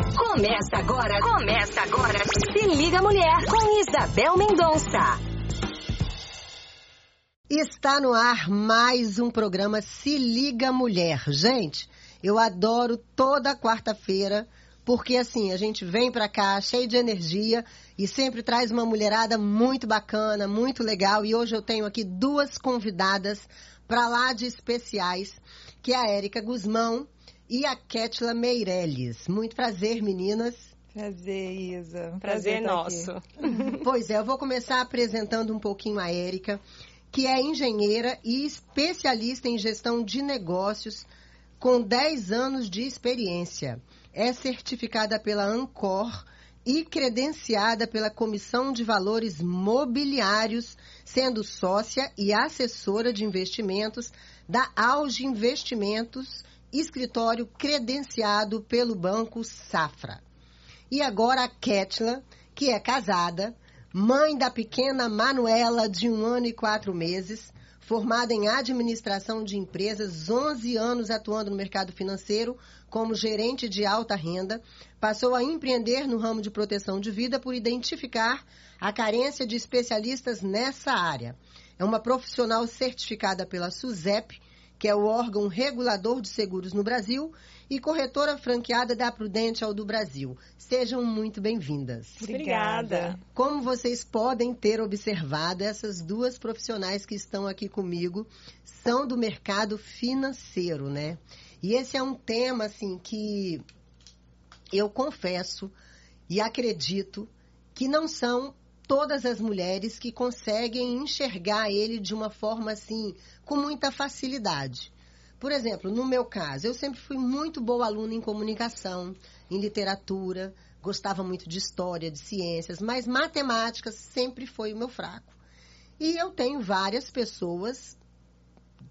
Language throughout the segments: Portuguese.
Começa agora, começa agora. Se liga mulher com Isabel Mendonça. Está no ar mais um programa Se Liga Mulher. Gente, eu adoro toda quarta-feira, porque assim, a gente vem pra cá cheio de energia e sempre traz uma mulherada muito bacana, muito legal. E hoje eu tenho aqui duas convidadas para lá de especiais, que é a Érica Guzmão e a Ketla Meirelles. Muito prazer, meninas. Prazer, Isa. Prazer, prazer nosso. pois é, eu vou começar apresentando um pouquinho a Érica, que é engenheira e especialista em gestão de negócios com 10 anos de experiência. É certificada pela Ancor e credenciada pela Comissão de Valores Mobiliários, sendo sócia e assessora de investimentos da Auge Investimentos, escritório credenciado pelo Banco Safra. E agora a Ketla, que é casada, mãe da pequena Manuela, de um ano e quatro meses, formada em administração de empresas, 11 anos atuando no mercado financeiro como gerente de alta renda, passou a empreender no ramo de proteção de vida por identificar a carência de especialistas nessa área. É uma profissional certificada pela SUSEP, que é o órgão regulador de seguros no Brasil, e corretora franqueada da Prudential do Brasil. Sejam muito bem-vindas. Obrigada. Como vocês podem ter observado, essas duas profissionais que estão aqui comigo são do mercado financeiro, né? E esse é um tema, assim, que eu confesso e acredito que não são todas as mulheres que conseguem enxergar ele de uma forma, assim, com muita facilidade. Por exemplo, no meu caso, eu sempre fui muito boa aluna em comunicação, em literatura, gostava muito de história, de ciências, mas matemática sempre foi o meu fraco. E eu tenho várias pessoas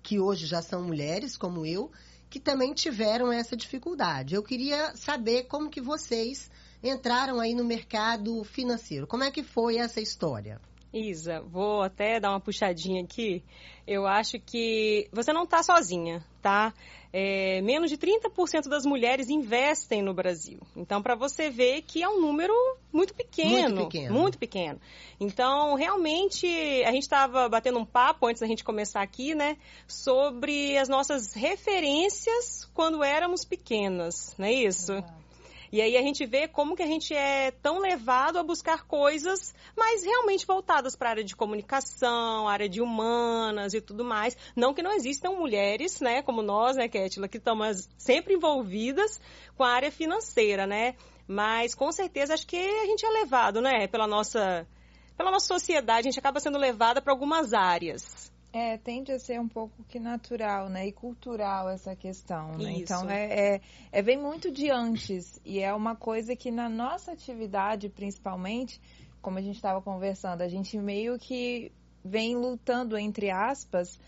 que hoje já são mulheres, como eu, que também tiveram essa dificuldade. Eu queria saber como que vocês entraram aí no mercado financeiro. Como é que foi essa história? Isa, vou até dar uma puxadinha aqui. Eu acho que você não está sozinha, tá? É, menos de 30% das mulheres investem no Brasil. Então, para você ver que é um número muito pequeno. Muito pequeno. Muito pequeno. Então, realmente, a gente estava batendo um papo antes da gente começar aqui, né? Sobre as nossas referências quando éramos pequenas, não é isso? Uhum. E aí a gente vê como que a gente é tão levado a buscar coisas mais realmente voltadas para a área de comunicação, área de humanas e tudo mais. Não que não existam mulheres, né, como nós, né, Kétila, que estamos sempre envolvidas com a área financeira, né? Mas com certeza acho que a gente é levado, né, pela nossa pela nossa sociedade, a gente acaba sendo levada para algumas áreas. É, tende a ser um pouco que natural, né? E cultural essa questão, né? Isso. Então, é, é, é, vem muito de antes. E é uma coisa que na nossa atividade, principalmente, como a gente estava conversando, a gente meio que vem lutando, entre aspas,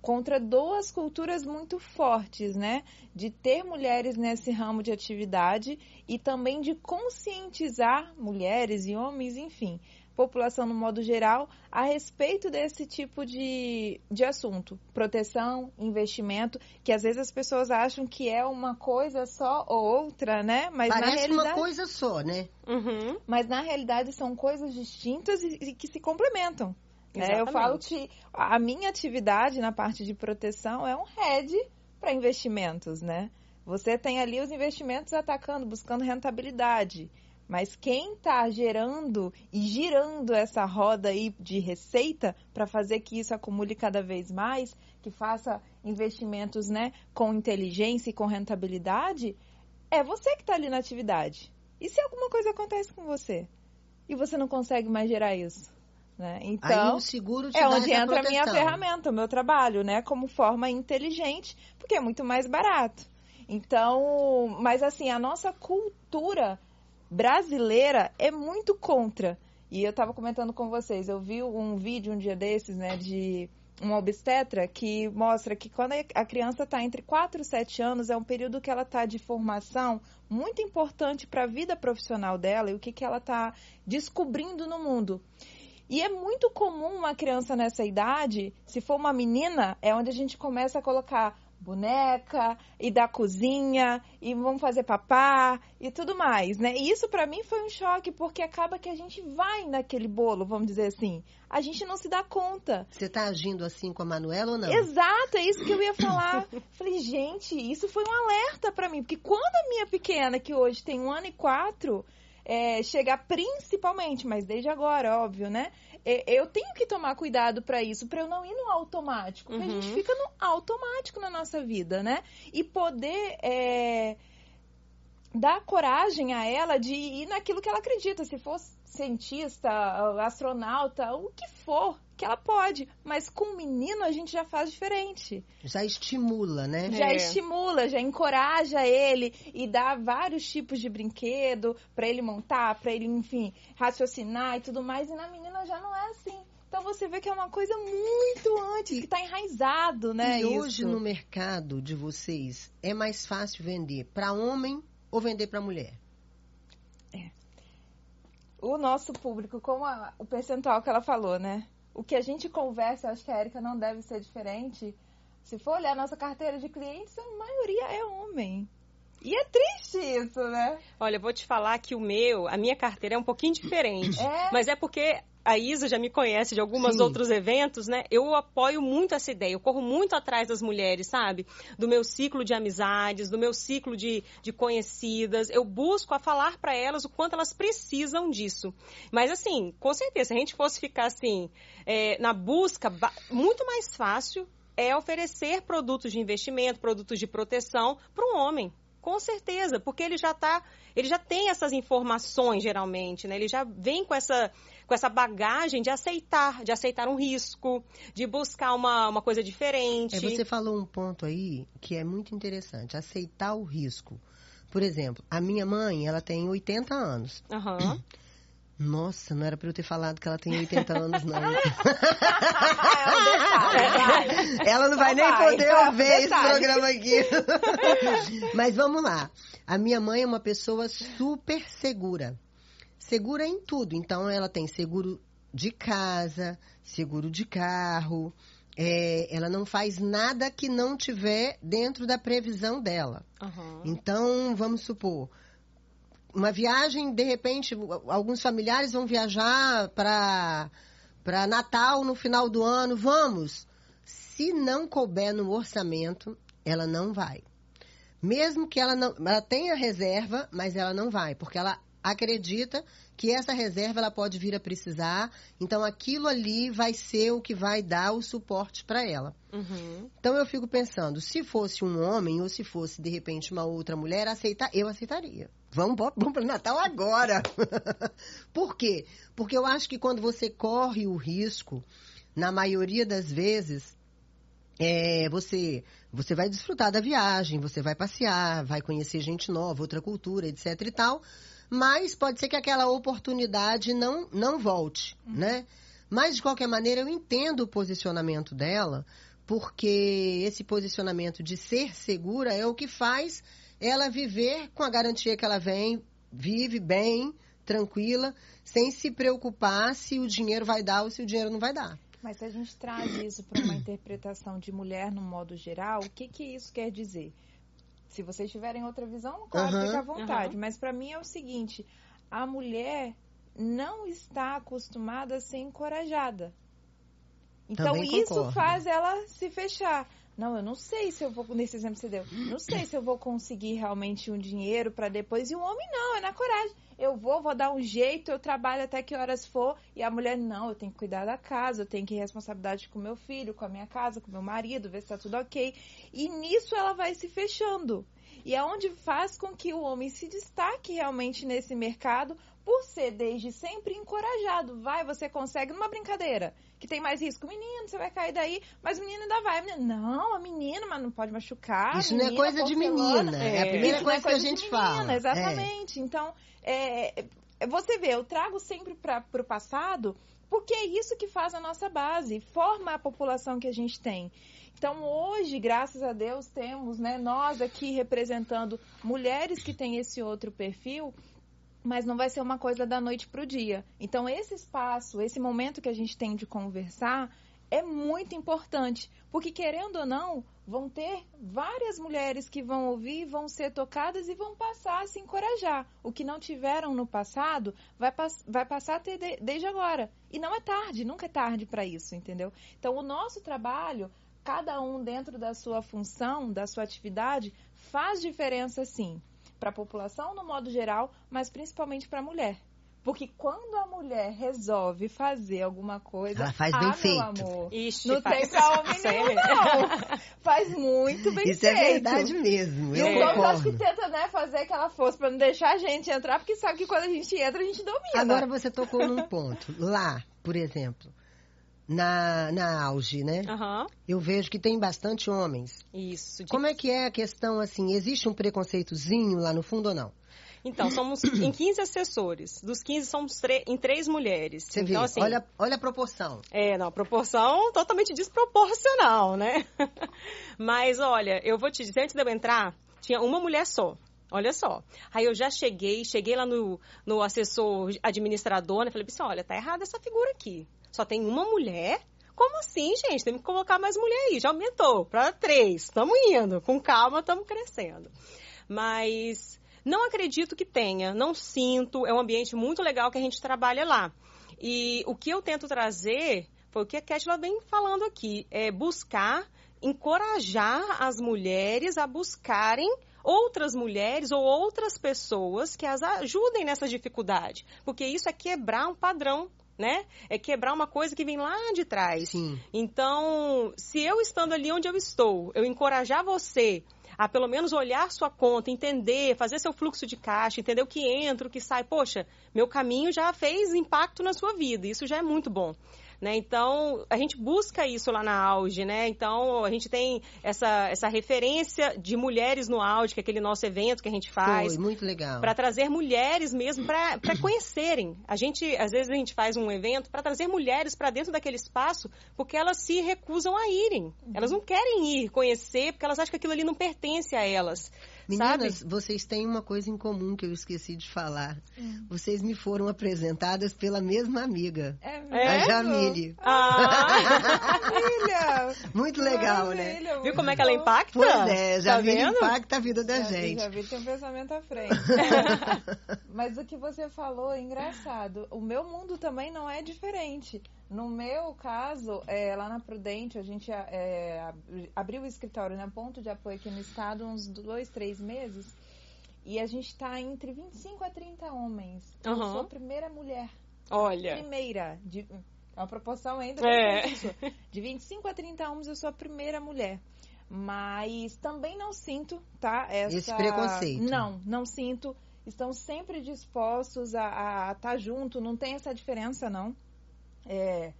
contra duas culturas muito fortes, né? De ter mulheres nesse ramo de atividade e também de conscientizar mulheres e homens, enfim, população no modo geral a respeito desse tipo de, de assunto. Proteção, investimento, que às vezes as pessoas acham que é uma coisa só ou outra, né? Mas Parece na realidade, uma coisa só, né? Uhum. Mas na realidade são coisas distintas e, e que se complementam. Né? Eu falo que a minha atividade na parte de proteção é um head para investimentos, né? Você tem ali os investimentos atacando, buscando rentabilidade. Mas quem está gerando e girando essa roda aí de receita para fazer que isso acumule cada vez mais, que faça investimentos né, com inteligência e com rentabilidade, é você que está ali na atividade. E se alguma coisa acontece com você e você não consegue mais gerar isso? Né? Então, é onde entra a minha ferramenta, o meu trabalho, né? Como forma inteligente, porque é muito mais barato. Então, mas assim, a nossa cultura brasileira é muito contra. E eu estava comentando com vocês, eu vi um vídeo um dia desses, né, de uma obstetra que mostra que quando a criança está entre 4 e 7 anos, é um período que ela está de formação muito importante para a vida profissional dela e o que, que ela está descobrindo no mundo. E é muito comum uma criança nessa idade, se for uma menina, é onde a gente começa a colocar boneca e da cozinha e vamos fazer papá e tudo mais, né? E isso para mim foi um choque porque acaba que a gente vai naquele bolo, vamos dizer assim. A gente não se dá conta. Você tá agindo assim com a Manuela ou não? Exato, é isso que eu ia falar. Falei, gente, isso foi um alerta para mim, porque quando a minha pequena, que hoje tem um ano e quatro, é, chegar principalmente, mas desde agora, óbvio, né? É, eu tenho que tomar cuidado para isso, para eu não ir no automático. Uhum. a gente uhum. fica no automático na nossa vida, né? E poder é, dar coragem a ela de ir naquilo que ela acredita. Se for cientista, astronauta, o que for, que ela pode. Mas com o menino a gente já faz diferente. Já estimula, né? Já é. estimula, já encoraja ele e dá vários tipos de brinquedo para ele montar, para ele, enfim, raciocinar e tudo mais. E na menina já não é assim. Então você vê que é uma coisa muito antes, que está enraizado, né? E hoje no mercado de vocês é mais fácil vender para homem ou vender para mulher? É. O nosso público, como a, o percentual que ela falou, né? O que a gente conversa, acho que a Erika não deve ser diferente. Se for olhar nossa carteira de clientes, a maioria é homem. E é triste isso, né? Olha, eu vou te falar que o meu, a minha carteira é um pouquinho diferente. É? Mas é porque a Isa já me conhece de alguns outros eventos, né? Eu apoio muito essa ideia, eu corro muito atrás das mulheres, sabe? Do meu ciclo de amizades, do meu ciclo de, de conhecidas. Eu busco a falar para elas o quanto elas precisam disso. Mas, assim, com certeza, se a gente fosse ficar assim, é, na busca, muito mais fácil é oferecer produtos de investimento, produtos de proteção para um homem. Com certeza, porque ele já tá, ele já tem essas informações geralmente, né? Ele já vem com essa com essa bagagem de aceitar, de aceitar um risco, de buscar uma, uma coisa diferente. É, você falou um ponto aí que é muito interessante, aceitar o risco. Por exemplo, a minha mãe, ela tem 80 anos. Uhum. Nossa, não era para eu ter falado que ela tem 80 anos, não. É ela não vai nem poder ouvir esse programa aqui. Mas vamos lá. A minha mãe é uma pessoa super segura segura em tudo. Então, ela tem seguro de casa, seguro de carro. É, ela não faz nada que não tiver dentro da previsão dela. Uhum. Então, vamos supor, uma viagem, de repente, alguns familiares vão viajar para para Natal no final do ano, vamos. Se não couber no orçamento, ela não vai. Mesmo que ela não, ela tenha reserva, mas ela não vai, porque ela acredita que essa reserva ela pode vir a precisar, então aquilo ali vai ser o que vai dar o suporte para ela. Uhum. Então eu fico pensando, se fosse um homem ou se fosse de repente uma outra mulher, aceitar, eu aceitaria. Vamos, vamos para o Natal agora. Por quê? Porque eu acho que quando você corre o risco, na maioria das vezes, é, você você vai desfrutar da viagem, você vai passear, vai conhecer gente nova, outra cultura, etc e tal mas pode ser que aquela oportunidade não, não volte, uhum. né? Mas, de qualquer maneira, eu entendo o posicionamento dela, porque esse posicionamento de ser segura é o que faz ela viver com a garantia que ela vem, vive bem, tranquila, sem se preocupar se o dinheiro vai dar ou se o dinheiro não vai dar. Mas se a gente traz isso para uma interpretação de mulher no modo geral, o que, que isso quer dizer? Se vocês tiverem outra visão, claro, uhum, fica à vontade. Uhum. Mas para mim é o seguinte: a mulher não está acostumada a ser encorajada. Então Também isso concordo. faz ela se fechar. Não, eu não sei se eu vou, nesse exemplo que você deu, não sei se eu vou conseguir realmente um dinheiro para depois. E o homem não, é na coragem. Eu vou, vou dar um jeito, eu trabalho até que horas for. E a mulher, não, eu tenho que cuidar da casa, eu tenho que ter responsabilidade com meu filho, com a minha casa, com meu marido, ver se tá tudo ok. E nisso ela vai se fechando. E é onde faz com que o homem se destaque realmente nesse mercado, por ser desde sempre encorajado. Vai, você consegue numa brincadeira, que tem mais risco. Menino, você vai cair daí, mas o menino ainda vai. Menino, não, a menina, mas não pode machucar. Isso menina, não é coisa de menina. É, é a primeira coisa, é coisa, que a gente menina, fala. Exatamente. É. Então, é, é, você vê, eu trago sempre para o passado, porque é isso que faz a nossa base, forma a população que a gente tem. Então, hoje, graças a Deus, temos né, nós aqui representando mulheres que têm esse outro perfil, mas não vai ser uma coisa da noite para o dia. Então, esse espaço, esse momento que a gente tem de conversar, é muito importante, porque querendo ou não, vão ter várias mulheres que vão ouvir, vão ser tocadas e vão passar a se encorajar. O que não tiveram no passado vai, vai passar a ter de, desde agora. E não é tarde, nunca é tarde para isso, entendeu? Então, o nosso trabalho, cada um dentro da sua função, da sua atividade, faz diferença sim. Para a população no modo geral, mas principalmente para a mulher. Porque quando a mulher resolve fazer alguma coisa, ela faz bem ah, feito. amor, Ixi, não faz. tem pra homem nenhum, não. Faz muito bem Isso feito. é verdade mesmo. E eu o dono concordo. acho que tenta né, fazer aquela força pra não deixar a gente entrar, porque sabe que quando a gente entra, a gente domina. Agora você tocou num ponto. Lá, por exemplo, na, na auge, né? Aham, Eu vejo que tem bastante homens. isso. De- Como é que é a questão assim? Existe um preconceitozinho lá no fundo ou não? Então, somos em 15 assessores. Dos 15, somos em três mulheres. Você então, vê, assim, olha, olha a proporção. É, não, proporção totalmente desproporcional, né? Mas olha, eu vou te dizer, antes de eu entrar, tinha uma mulher só. Olha só. Aí eu já cheguei, cheguei lá no, no assessor administrador, né? Falei assim, olha, tá errada essa figura aqui. Só tem uma mulher? Como assim, gente? Tem que colocar mais mulher aí. Já aumentou para três. Estamos indo. Com calma, estamos crescendo. Mas não acredito que tenha. Não sinto. É um ambiente muito legal que a gente trabalha lá. E o que eu tento trazer foi o que a Ketla vem falando aqui. É buscar, encorajar as mulheres a buscarem outras mulheres ou outras pessoas que as ajudem nessa dificuldade. Porque isso é quebrar um padrão, né? É quebrar uma coisa que vem lá de trás. Sim. Então, se eu estando ali onde eu estou, eu encorajar você a pelo menos olhar sua conta, entender, fazer seu fluxo de caixa, entender o que entra, o que sai. Poxa, meu caminho já fez impacto na sua vida, isso já é muito bom. Né? Então, a gente busca isso lá na Auge, né? Então, a gente tem essa, essa referência de mulheres no Auge, que é aquele nosso evento que a gente faz Foi muito legal. para trazer mulheres mesmo para conhecerem. A gente, às vezes a gente faz um evento para trazer mulheres para dentro daquele espaço, porque elas se recusam a irem. Elas não querem ir conhecer, porque elas acham que aquilo ali não pertence a elas. Meninas, sabe? vocês têm uma coisa em comum que eu esqueci de falar. Hum. Vocês me foram apresentadas pela mesma amiga, É a mesmo? Jamile. Ah, Maravilha! muito legal, né? Maravilha, viu muito como é que ela impacta? Pois é, Tá Jamile vendo? impacta a vida da Já- gente. Vi tem um pensamento à frente. Mas o que você falou é engraçado. O meu mundo também não é diferente. No meu caso, é, lá na Prudente, a gente é, ab- abriu o escritório na ponto de apoio aqui no estado uns dois, três meses. E a gente está entre 25 a 30 homens. Eu Aham. sou a primeira mulher. Olha, Primeira. De, é uma proporção ainda. É. De 25 a 30 homens, eu sou a primeira mulher. Mas também não sinto, tá? Essa... Esse preconceito. Não, não sinto. Estão sempre dispostos a estar junto, não tem essa diferença, não. É,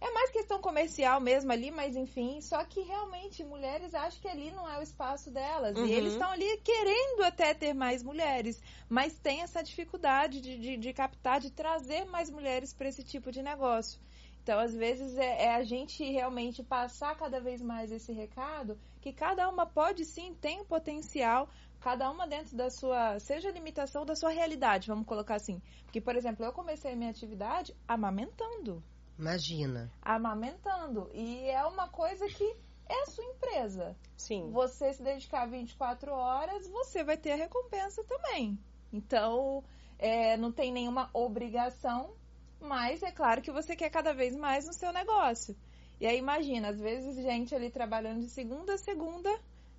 é mais questão comercial mesmo ali, mas enfim. Só que realmente mulheres acham que ali não é o espaço delas. Uhum. E eles estão ali querendo até ter mais mulheres, mas tem essa dificuldade de, de, de captar, de trazer mais mulheres para esse tipo de negócio. Então, às vezes, é, é a gente realmente passar cada vez mais esse recado, que cada uma pode sim, tem o potencial, cada uma dentro da sua, seja a limitação da sua realidade, vamos colocar assim. Porque, por exemplo, eu comecei a minha atividade amamentando. Imagina. Amamentando. E é uma coisa que é a sua empresa. sim. Você se dedicar 24 horas, você vai ter a recompensa também. Então, é, não tem nenhuma obrigação, mas é claro que você quer cada vez mais no seu negócio. E aí imagina, às vezes gente ali trabalhando de segunda a segunda,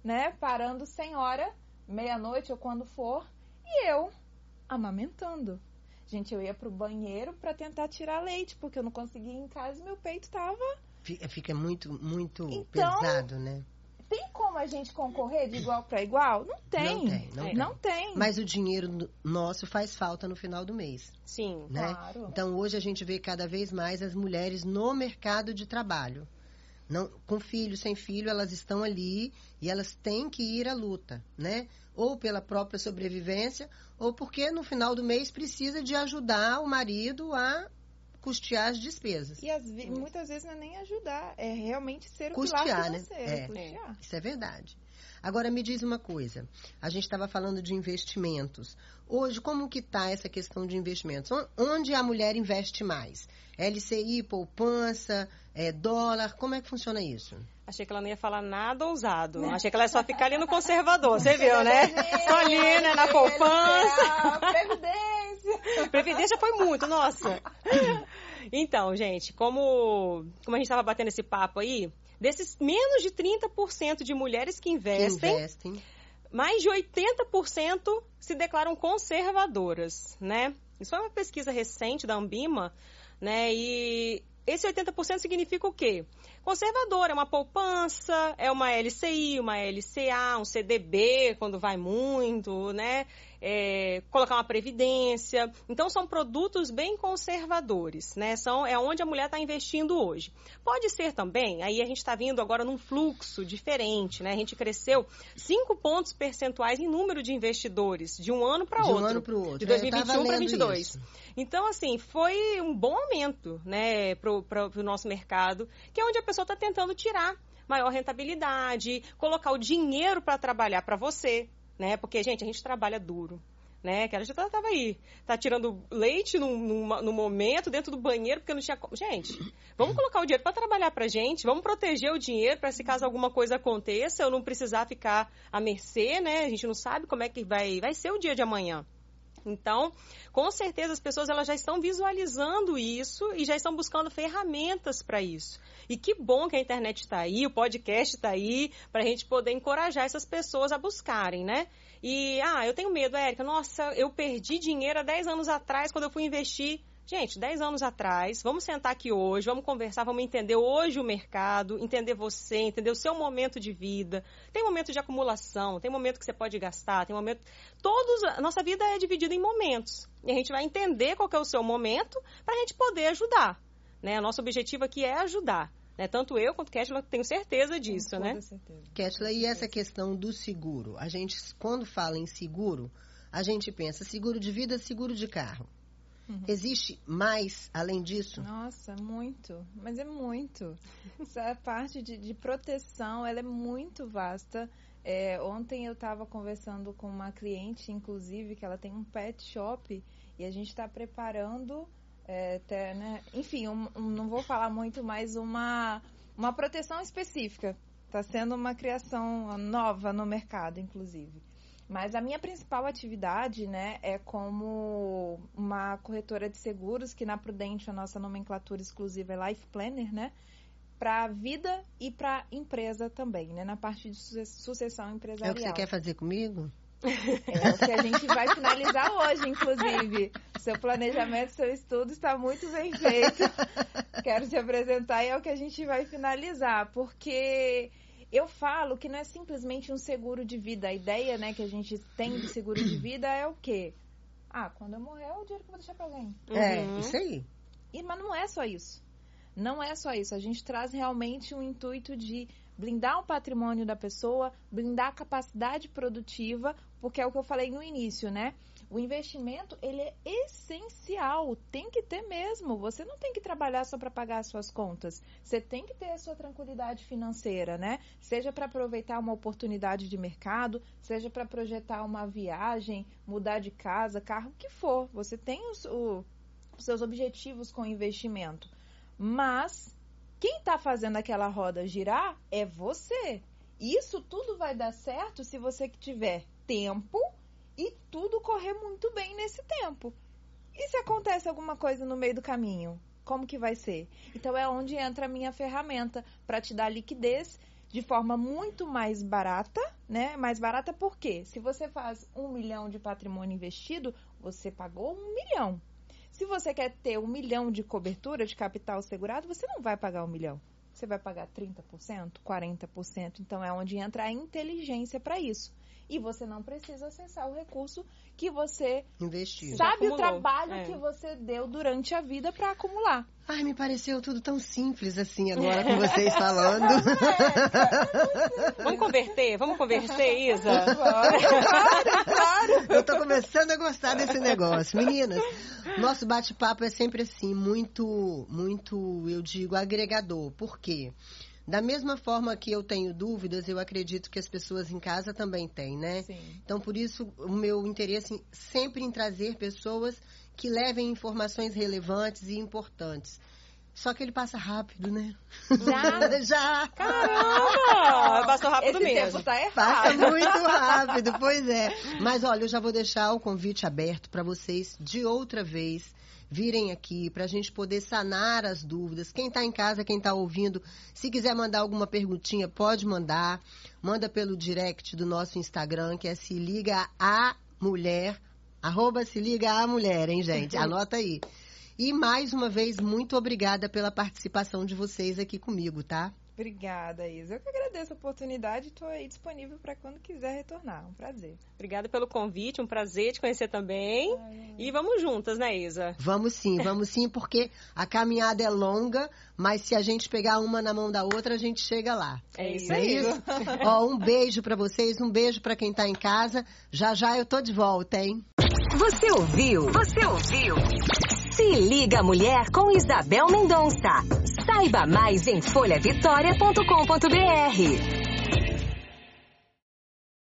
né, parando sem hora, meia-noite ou quando for, e eu amamentando. Gente, eu ia pro banheiro para tentar tirar leite, porque eu não conseguia ir em casa e meu peito tava Fica, fica muito, muito Então, pesado, né? Tem como a gente concorrer de igual para igual? Não tem. Não tem, não É. tem. Não tem. Mas o dinheiro no- nosso faz falta no final do mês, Sim. né? Claro. Então hoje a gente vê cada vez mais as mulheres no mercado de trabalho. Não, com filho, sem filho, elas estão ali e elas têm que ir à luta, né? Ou pela própria sobrevivência, ou porque no final do mês precisa de ajudar o marido a custear as despesas. E as, muitas vezes não é nem ajudar, é realmente ser o custear, pilar né? É. custear. Isso é verdade. Agora me diz uma coisa. A gente estava falando de investimentos. Hoje, como que está essa questão de investimentos? On- Onde a mulher investe mais? LCI, poupança, é, dólar? Como é que funciona isso? Achei que ela não ia falar nada ousado. Achei que ela ia só ficar ali no conservador, você viu, né? Só ali, né, na poupança. Previdência. Previdência foi muito, nossa. Então, gente, como, como a gente estava batendo esse papo aí, desses menos de 30% de mulheres que Que investem, investem. mais de 80% se declaram conservadoras, né? Isso foi uma pesquisa recente da Ambima, né? E esse 80% significa o quê? Conservador é uma poupança, é uma LCI, uma LCA, um CDB, quando vai muito, né? É, colocar uma previdência. Então, são produtos bem conservadores, né? São, é onde a mulher está investindo hoje. Pode ser também, aí a gente está vindo agora num fluxo diferente, né? A gente cresceu 5 pontos percentuais em número de investidores, de um ano para De um outro. ano para o outro. De É, eu tava 2021 para lendo 2022. isso. Então, assim, foi um bom aumento, né, pro, pro nosso mercado, que é onde a pessoa está tentando tirar maior rentabilidade, colocar o dinheiro para trabalhar para você, né? Porque, gente, a gente trabalha duro. Né? Que ela já estava aí, tá tirando leite no, no, no momento, dentro do banheiro, porque não tinha. Gente, vamos colocar o dinheiro para trabalhar pra gente, vamos proteger o dinheiro para se caso alguma coisa aconteça, eu não precisar ficar à mercê, né? A gente não sabe como é que vai, vai ser o dia de amanhã. Então, com certeza as pessoas elas já estão visualizando isso e já estão buscando ferramentas para isso. E que bom que a internet está aí, o podcast está aí, para a gente poder encorajar essas pessoas a buscarem, né? E, ah, eu tenho medo, Érica, nossa, eu perdi dinheiro há 10 anos atrás quando eu fui investir. Gente, 10 anos atrás, vamos sentar aqui hoje, vamos conversar, vamos entender hoje o mercado, entender você, entender o seu momento de vida. Tem momento de acumulação, tem momento que você pode gastar, tem momento. Todos. A nossa vida é dividida em momentos. E a gente vai entender qual que é o seu momento para a gente poder ajudar. Né? Nosso objetivo aqui é ajudar. Né? Tanto eu quanto Ketla tenho certeza disso, Com né? certeza. Ketla, e essa questão do seguro? A gente, quando fala em seguro, a gente pensa seguro de vida, seguro de carro. Uhum. Existe mais além disso? Nossa, muito. Mas é muito. Essa parte de, de proteção, ela é muito vasta. É, ontem eu estava conversando com uma cliente, inclusive, que ela tem um pet shop e a gente está preparando, é, até, né? enfim, um- um- não vou falar muito, mas uma, uma proteção específica. Está sendo uma criação nova no mercado, inclusive. Mas a minha principal atividade, né, é como uma corretora de seguros, que na Prudente a nossa nomenclatura exclusiva é Life Planner, né? Para vida e para empresa também, né? Na parte de suce- sucessão É empresarial. o que você quer fazer comigo? É o que a gente vai finalizar hoje, inclusive. Seu planejamento, seu estudo está muito bem feito. Quero te apresentar e é o que a gente vai finalizar, porque eu falo que não é simplesmente um seguro de vida. A ideia, né, que a gente tem de seguro de vida é o quê? Ah, quando eu morrer, é o dinheiro que eu vou deixar para alguém. É, Uhum. isso aí. E, mas não é só isso. Não é só isso. A gente traz realmente um intuito de blindar o patrimônio da pessoa, blindar a capacidade produtiva, porque é o que eu falei no início, né? O investimento, ele é essencial, tem que ter mesmo. Você não tem que trabalhar só para pagar as suas contas. Você tem que ter a sua tranquilidade financeira, né? Seja para aproveitar uma oportunidade de mercado, seja para projetar uma viagem, mudar de casa, carro, o que for. Você tem os, o, os seus objetivos com o investimento. Mas quem está fazendo aquela roda girar é você. Isso tudo vai dar certo se você tiver tempo e tudo correr muito bem nesse tempo. E se acontece alguma coisa no meio do caminho? Como que vai ser? Então é onde entra a minha ferramenta para te dar liquidez de forma muito mais barata, né? Mais barata por quê? Se você faz um milhão de patrimônio investido, você pagou um milhão. Se você quer ter um milhão de cobertura de capital segurado, você não vai pagar um milhão. Você vai pagar 30%, 40%. Então é onde entra a inteligência para isso. E você não precisa acessar o recurso que você investiu. Sabe o trabalho é. que você deu durante a vida para acumular. Ai, me pareceu tudo tão simples assim agora com vocês falando. vamos converter, vamos converter, Isa? Claro, claro, claro. Eu tô começando a gostar desse negócio. Meninas, nosso bate-papo é sempre assim, muito, muito, eu digo, agregador. Por quê? Da mesma forma que eu tenho dúvidas, eu acredito que as pessoas em casa também têm, né? Sim. Então, por isso, o meu interesse sempre em trazer pessoas que levem informações relevantes e importantes. Só que ele passa rápido, né? Já? Já! Caramba! Passou rápido Esse mesmo. Tempo tá errado. Passa muito rápido, pois é. Mas olha, eu já vou deixar o convite aberto para vocês de outra vez virem aqui para a gente poder sanar as dúvidas. Quem está em casa, quem está ouvindo, se quiser mandar alguma perguntinha, pode mandar. Manda pelo direct do nosso Instagram, que é se liga a mulher, arroba se liga a mulher, hein, gente? Anota aí. E mais uma vez, muito obrigada pela participação de vocês aqui comigo, tá? Obrigada, Isa. Eu que agradeço a oportunidade e estou aí disponível para quando quiser retornar. Um prazer. Obrigada pelo convite, um prazer te conhecer também. Ai, e vamos juntas, né, Isa? Vamos sim, vamos sim, porque a caminhada é longa, mas se a gente pegar uma na mão da outra, a gente chega lá. É isso. É isso? Ó, um beijo para vocês, um beijo para quem tá em casa. Já já eu tô de volta, hein? Você ouviu? Você ouviu? Se liga mulher com Isabel Mendonça. Saiba mais em folhavitória.com.br.